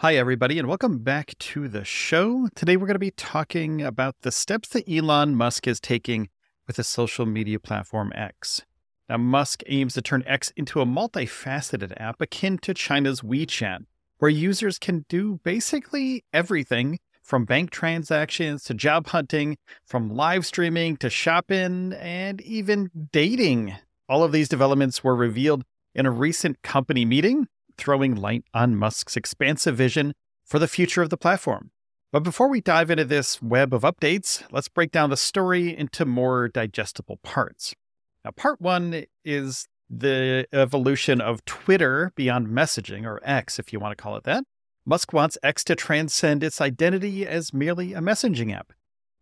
Hi, everybody, and welcome back to the show. Today, we're going to be talking about the steps that Elon Musk is taking with the social media platform X. Now, Musk aims to turn X into a multifaceted app akin to China's WeChat, where users can do basically everything from bank transactions to job hunting, from live streaming to shopping, and even dating. All of these developments were revealed in a recent company meeting throwing light on Musk's expansive vision for the future of the platform. But before we dive into this web of updates, let's break down the story into more digestible parts. Now, part one is the evolution of Twitter beyond messaging, or X, if you want to call it that. Musk wants X to transcend its identity as merely a messaging app.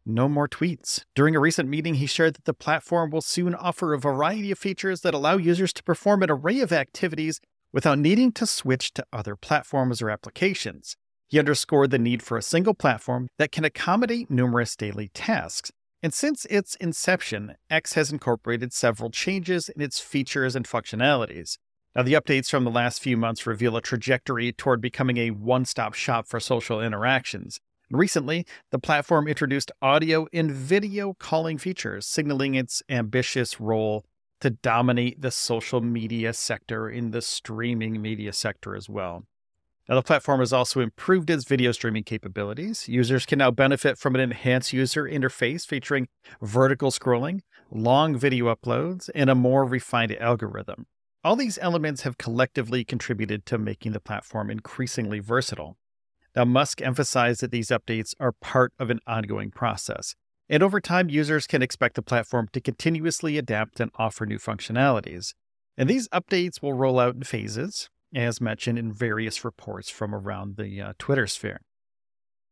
No more tweets. During a recent meeting, he shared that the platform will soon offer a variety of features that allow users to perform an array of activities without needing to switch to other platforms or applications. He underscored the need for a single platform that can accommodate numerous daily tasks. And since its inception, X has incorporated several changes in its features and functionalities. Now, the updates from the last few months reveal a trajectory toward becoming a one stop shop for social interactions. Recently, the platform introduced audio and video calling features, signaling its ambitious role to dominate the social media sector in the streaming media sector as well. Now, the platform has also improved its video streaming capabilities. Users can now benefit from an enhanced user interface featuring vertical scrolling, long video uploads, and a more refined algorithm. All these elements have collectively contributed to making the platform increasingly versatile. Now, Musk emphasized that these updates are part of an ongoing process. And over time, users can expect the platform to continuously adapt and offer new functionalities. And these updates will roll out in phases, as mentioned in various reports from around the uh, Twitter sphere.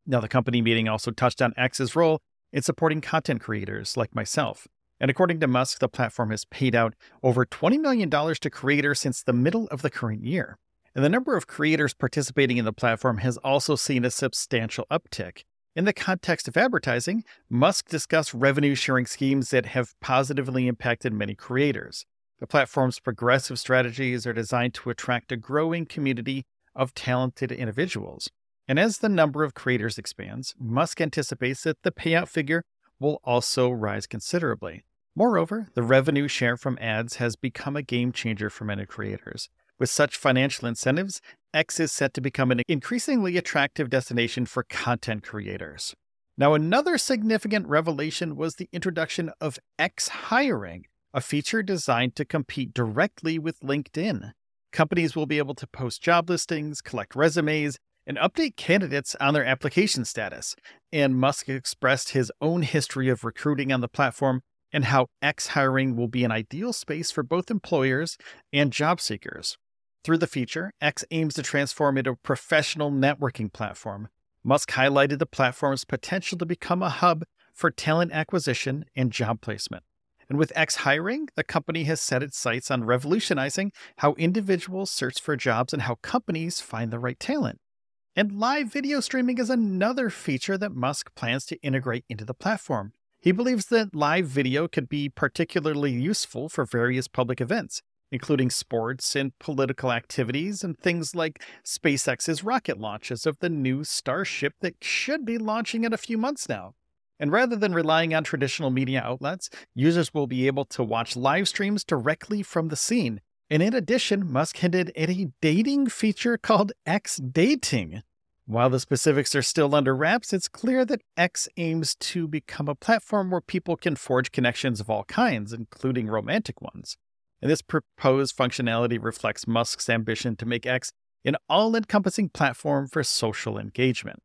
Now, the company meeting also touched on X's role in supporting content creators like myself. And according to Musk, the platform has paid out over $20 million to creators since the middle of the current year. And the number of creators participating in the platform has also seen a substantial uptick. In the context of advertising, Musk discussed revenue sharing schemes that have positively impacted many creators. The platform's progressive strategies are designed to attract a growing community of talented individuals. And as the number of creators expands, Musk anticipates that the payout figure will also rise considerably. Moreover, the revenue share from ads has become a game changer for many creators. With such financial incentives, X is set to become an increasingly attractive destination for content creators. Now, another significant revelation was the introduction of X Hiring, a feature designed to compete directly with LinkedIn. Companies will be able to post job listings, collect resumes, and update candidates on their application status. And Musk expressed his own history of recruiting on the platform and how X hiring will be an ideal space for both employers and job seekers. Through the feature, X aims to transform into a professional networking platform. Musk highlighted the platform's potential to become a hub for talent acquisition and job placement. And with X hiring, the company has set its sights on revolutionizing how individuals search for jobs and how companies find the right talent. And live video streaming is another feature that Musk plans to integrate into the platform. He believes that live video could be particularly useful for various public events, including sports and political activities and things like SpaceX's rocket launches of the new Starship that should be launching in a few months now. And rather than relying on traditional media outlets, users will be able to watch live streams directly from the scene, And in addition, Musk hinted at a dating feature called X Dating. While the specifics are still under wraps, it's clear that X aims to become a platform where people can forge connections of all kinds, including romantic ones. And this proposed functionality reflects Musk's ambition to make X an all encompassing platform for social engagement.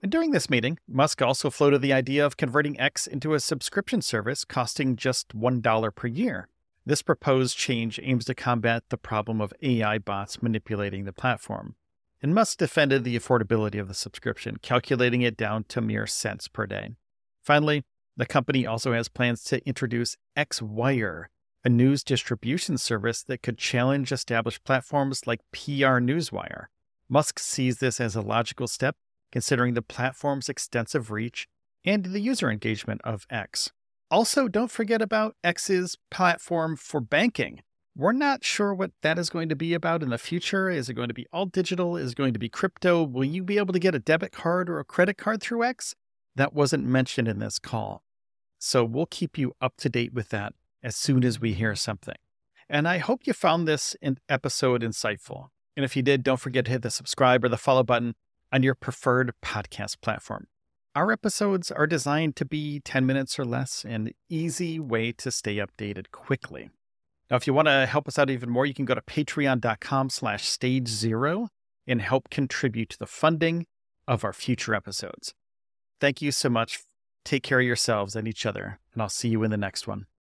And during this meeting, Musk also floated the idea of converting X into a subscription service costing just $1 per year. This proposed change aims to combat the problem of AI bots manipulating the platform. And Musk defended the affordability of the subscription, calculating it down to mere cents per day. Finally, the company also has plans to introduce XWire, a news distribution service that could challenge established platforms like PR Newswire. Musk sees this as a logical step considering the platform's extensive reach and the user engagement of X. Also, don't forget about X's platform for banking. We're not sure what that is going to be about in the future. Is it going to be all digital? Is it going to be crypto? Will you be able to get a debit card or a credit card through X? That wasn't mentioned in this call. So we'll keep you up to date with that as soon as we hear something. And I hope you found this episode insightful. And if you did, don't forget to hit the subscribe or the follow button on your preferred podcast platform. Our episodes are designed to be 10 minutes or less, an easy way to stay updated quickly. Now, if you want to help us out even more, you can go to patreon.com slash stage zero and help contribute to the funding of our future episodes. Thank you so much. Take care of yourselves and each other, and I'll see you in the next one.